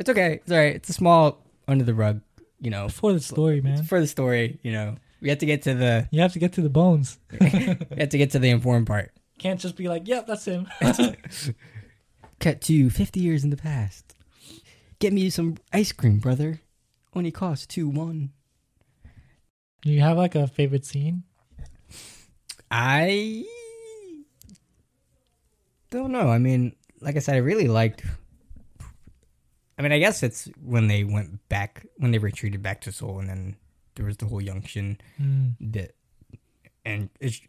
It's okay. It's all right. It's a small under the rug, you know, for the story, man. for the story. You know, we have to get to the You have to get to the bones. we have to get to the important part. Can't just be like, yep, that's him. Cut to fifty years in the past. Get me some ice cream, brother. Only costs two one. Do you have like a favorite scene? I don't know. I mean, like I said, I really liked. I mean, I guess it's when they went back, when they retreated back to Seoul, and then there was the whole Youngshin Mm. bit, and it's.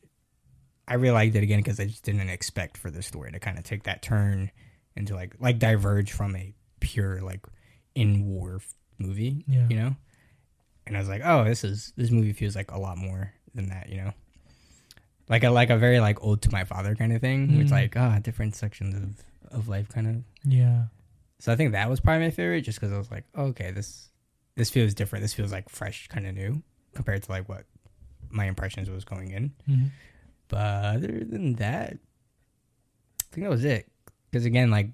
I really liked it again because I just didn't expect for the story to kind of take that turn into like like diverge from a pure like in war movie, Yeah. you know. And I was like, oh, this is this movie feels like a lot more than that, you know. Like a like a very like old to my father kind of thing. Where it's Mm. like ah different sections of of life kind of. Yeah. So I think that was probably my favorite, just because I was like, oh, okay, this this feels different. This feels like fresh, kind of new compared to like what my impressions was going in. Mhm. But other than that, I think that was it. Because again, like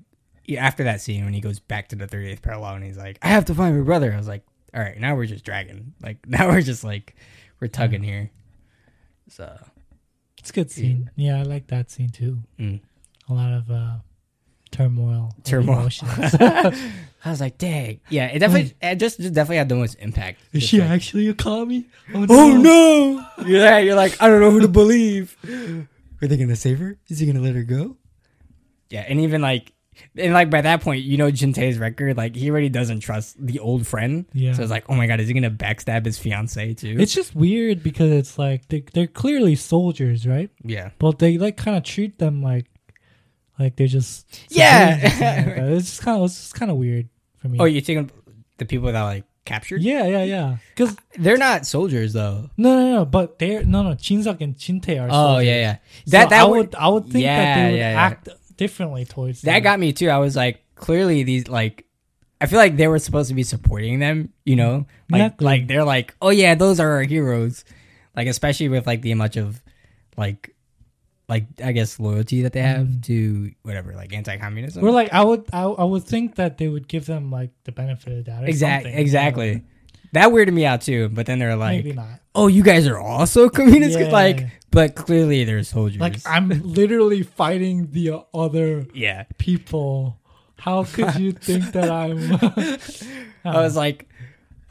after that scene when he goes back to the 38th parallel and he's like, "I have to find my brother," I was like, "All right, now we're just dragging. Like now we're just like we're tugging here." So It's a good scene. Yeah, I like that scene too. mm, A lot of uh turmoil, Turmoil. I was like, dang, yeah, it definitely, it just, just definitely had the most impact. Is Just she like, actually a commie? Oh Oh no! Yeah, you're like, I don't know who to believe. Are they gonna save her? Is he gonna let her go? Yeah, and even like, and like by that point, you know Jin-tae's record, like he already doesn't trust the old friend. Yeah. So it's like, oh my god, is he gonna backstab his fiance too? It's just weird because it's like they they're clearly soldiers, right? yeah. But they like kind of treat them like like they're just Yeah. civilians or something like it's just kind of it's just kind of weird for me. Oh, you're thinking the people that like captured? yeah, yeah, yeah. Because uh, They're not soldiers though. no, no, no. But they're no, no. Jinsuk and Jin-tae are. Oh soldiers. yeah, yeah. So That that I would, would I would think that they would yeah, yeah. act differently towards that them. got me too. I was like, clearly these like. I feel like they were supposed to be supporting them, you know, like Exactly. like they're like, oh yeah, those are our heroes, like especially with like the much of, like, like I guess loyalty that they have Mm. to whatever, like anti-communism. Or like I would I, I would think that they would give them like the benefit of the doubt. or exactly, exactly. That weirded me out too. But then they're like, Maybe not. oh, you guys are also communists, Yeah. like, but clearly they're soldiers. Like I'm literally fighting the other yeah. people. How could you think that I'm? I was like,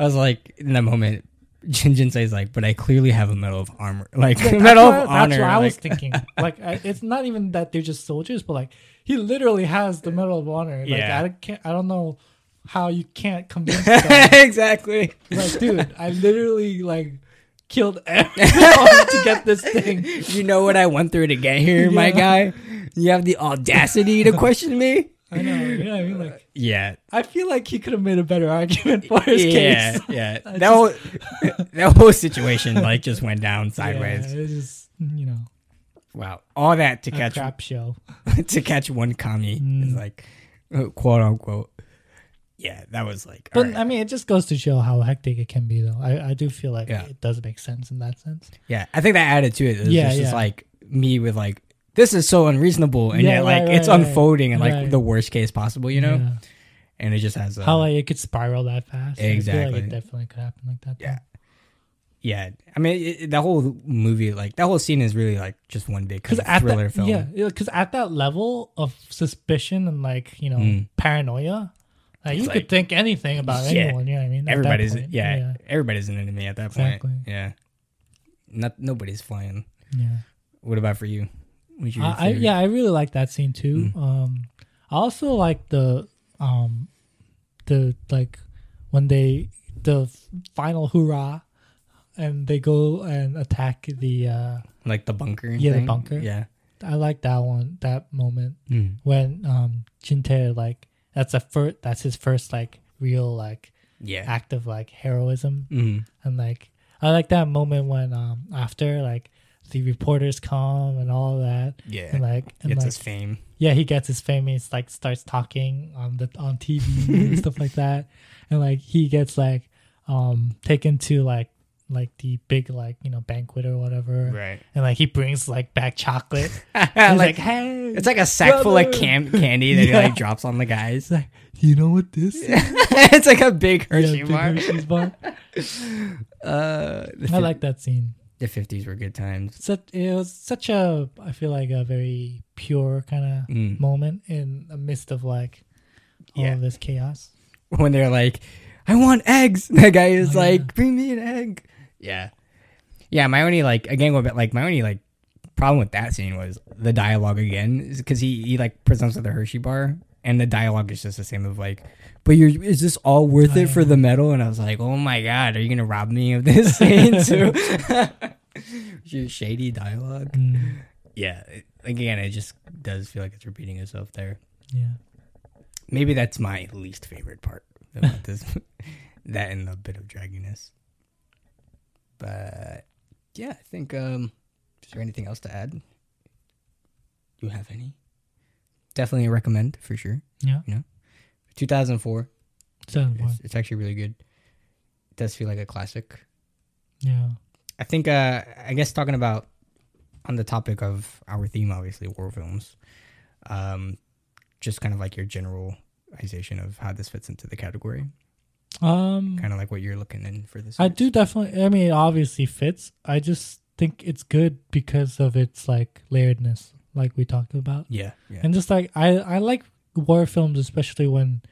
I was like, in that moment, Jin Jin says like, but I clearly have a medal of armor, like That's medal what- of honor. That's what I was thinking. Like, I, it's not even that they're just soldiers, but like he literally has the Medal of Honor. Like, Yeah. I can't. I don't know how you can't convince them. exactly. like, dude, I literally like killed everyone to get this thing. You know what I went through to get here, my guy. You have the audacity to question me. I know. You know what I mean? Like, Yeah, I feel like he could have made a better argument for his yeah, case. yeah. I That whole that whole situation like just went down sideways. Yeah, it's just you know Wow, all that to a catch crap show. to catch one commie is Mm. like uh, quote unquote. Yeah, that was like. But alright. I mean, it just goes to show how hectic it can be, though. I, I do feel like Yeah. it does make sense in that sense. Yeah, I think that added to it. It Yeah, just, just yeah. like me with like this is so unreasonable, and Yeah, yet like right, it's right, unfolding in like the worst case possible, you know. Yeah. And it just has a, how like it could spiral that fast. Exactly. like it definitely could happen like that. Yeah. yeah. I mean, it, that whole movie, like that whole scene, is really like just one big kind of thriller that, film. yeah, because at that level of suspicion and like you know Mm. paranoia, like, you It's could think anything about Yeah. anyone. You know what I mean? At everybody's point, yeah, everybody's an enemy at that Exactly. point. Yeah, not nobody's flying. yeah. What about for you? I, I yeah, I really like that scene too. Mm. Um, I also like the um, the like when they the final hurrah, and they go and attack the. uh like the bunker. Yeah, the bunker. Yeah. I like that one, that moment Mm. when um Jin-tae like that's a first that's his first like real like Yeah. act of like heroism Mm. and like I like that moment when um after like the reporters come and all that Yeah. and like and Gets like his fame. yeah, he gets his fame. He's like starts talking on the on TV and stuff like that, and like he gets like um taken to like like the big like you know banquet or whatever, Right. and like he brings like back chocolate. like, He's like, hey, it's like a sack full of cam- candy that Yeah. he like drops on the guys. Like, do you know what this? is? it's like a big Yeah, Hershey big bar. Hershey's bar. Uh, I like that scene. The 50s were good times. Such it was such a I feel like a very pure kind of Mm. moment in the midst of like all Yeah. of this chaos. When they're like, I want eggs. that guy is Oh, like, yeah. bring me an egg. Yeah. Yeah, my only, like, again, going back, like, my only, like, problem with that scene was the dialogue again, because he, he, like, presents with a Hershey bar, and the dialogue is just the same of, like, but you're, is this all worth Oh, it for the medal? And I was like, oh my God, are you going to rob me of this scene too? Your shady dialogue. Mm, Yeah. it- again, it just does feel like it's repeating itself there. yeah. Maybe that's my least favorite part about this. that and the bit of dragginess. But yeah, I think um is there anything else to add? You have any? Definitely recommend for sure. Yeah. 2004. Seven It's, it's actually really good. It does feel like a classic. Yeah. I think uh I guess talking about on the topic of our theme obviously war films. Um just kind of like your generalization of how this fits into the category. Um, Kind of like what you're looking in for this. I do definitely. I mean, it obviously fits. I just think it's good because of its like layeredness, like we talked about, Yeah, yeah. and just like I, I like war films, especially when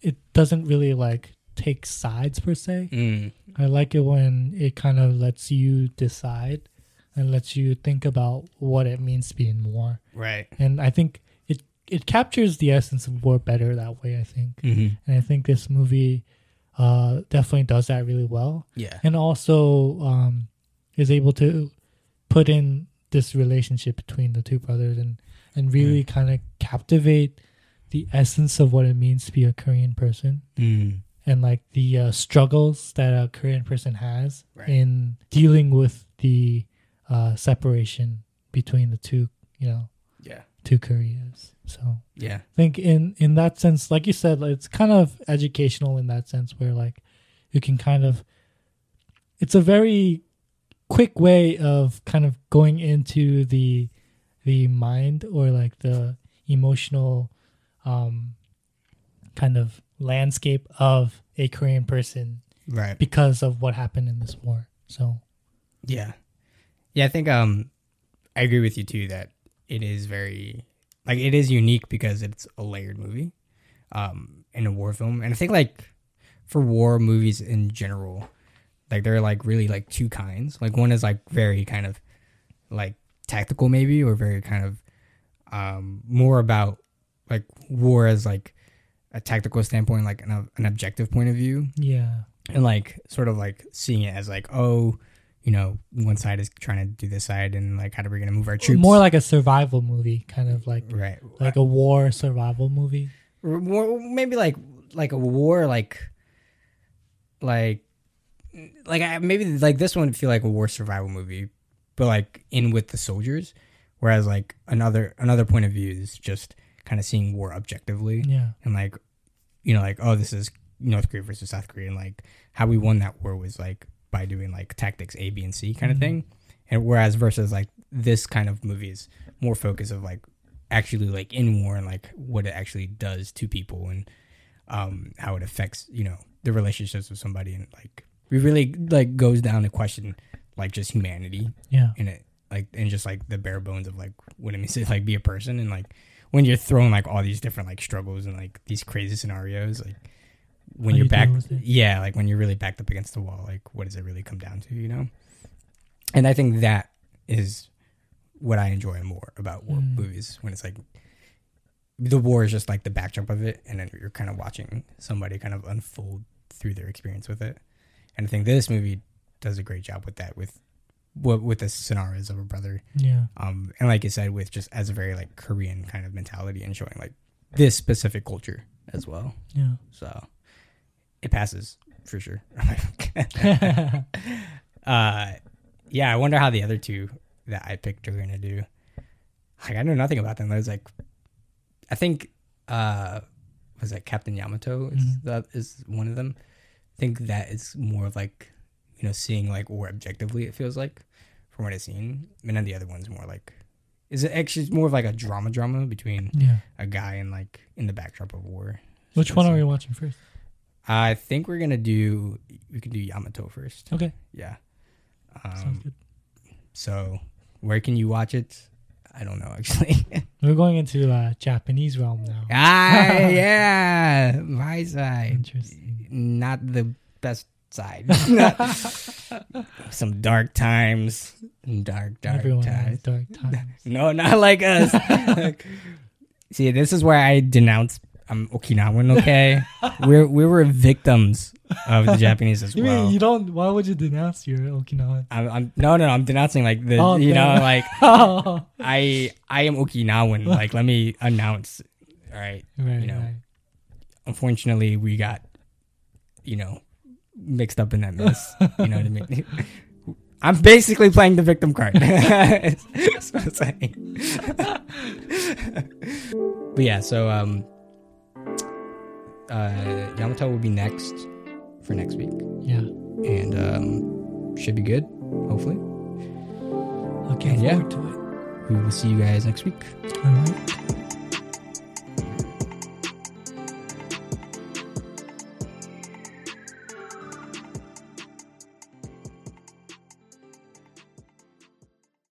it doesn't really like take sides per se. Mm. I like it when it kind of lets you decide and lets you think about what it means to be in war. Right. And I think it it captures the essence of war better that way. I think, Mm-hmm. and I think this movie uh, definitely does that really well, Yeah. and also um, is able to put in this relationship between the two brothers and and really kind of captivate the essence of what it means to be a Korean person Mm. and like the uh, struggles that a Korean person has Right. in dealing with the uh, separation between the two, you know, Yeah. two Koreas. So Yeah. I think in in that sense, like you said, like, it's kind of educational in that sense, where like you can kind of, it's a very quick way of kind of going into the the mind or like the emotional um kind of landscape of a Korean person Right. because of what happened in this war. So Yeah. Yeah, I think um I agree with you too that it is very like it is unique because it's a layered movie um in a war film. And I think like for war movies in general, like there are like really like two kinds. Like one is like very kind of like tactical maybe or very kind of um more about like war as like a tactical standpoint like an, an objective point of view yeah, and like sort of like seeing it as like oh you know one side is trying to do this side and like how are we gonna move our troops more like a survival movie, kind of like right like a war survival movie. Or more, maybe like like a war like like like I, maybe like this one would feel like a war survival movie but like in with the soldiers. Whereas like another another point of view is just kind of seeing war objectively. Yeah, and like you know like oh this is north korea versus south korea and like how we won that war was like by doing like tactics a b and c kind of Mhm. thing. And whereas versus like this kind of movie is more focus of like actually like in war and like what it actually does to people and um how it affects you know the relationships with somebody and like we really like goes down to question like just humanity. Yeah, in it like and just like the bare bones of like what it means to like be a person. And like when you're throwing like all these different like struggles and like these crazy scenarios like when How you're you back deal with it. yeah like when you're really backed up against the wall like what does it really come down to you know? And i think that is what i enjoy more about war Mm. movies when it's like the war is just like the backdrop of it and then you're kind of watching somebody kind of unfold through their experience with it and i think this movie does a great job with that with with, with the scenarios of a brother. Yeah, um and like I said with just as a very like korean kind of mentality and showing like this specific culture as well. Yeah. so it passes for sure. Uh yeah i wonder how the other two that i picked are gonna do. Like i know nothing about them. I was like i think uh was that captain yamato is Mhm. that is one of them think that is more of like you know seeing like war objectively it feels like from what i've seen and then the other one's more like is it actually more of like a drama drama between yeah. a guy and like in the backdrop of war Which one are we watching first? I think we're gonna do. We can do Yamato first. Okay, Yeah. sounds Um, good. so where can you watch it? I don't know actually. We're going into uh, Japanese realm now. ah, yeah, my side, Interesting. not the best side. Some dark times, dark, dark Everyone times. dark times. No, not like us. See, this is where I denounce. I'm Okinawan. Okay, we're we were victims of the Japanese as You well. mean you don't? Why would you denounce your Okinawan? I'm, I'm no, no, no. I'm denouncing like the, Oh, you know, like oh, I, I am Okinawan. Like, let me announce. All right. right, You know. right. Unfortunately, we got, you know, mixed up in that mess. you know what I mean? I'm basically playing the victim card. That's what I'm saying. but yeah, so um, uh, Yamato will be next for next week, Yeah. and um, should be good. Hopefully, Okay. Yeah. to it. we will see you guys next week. All right.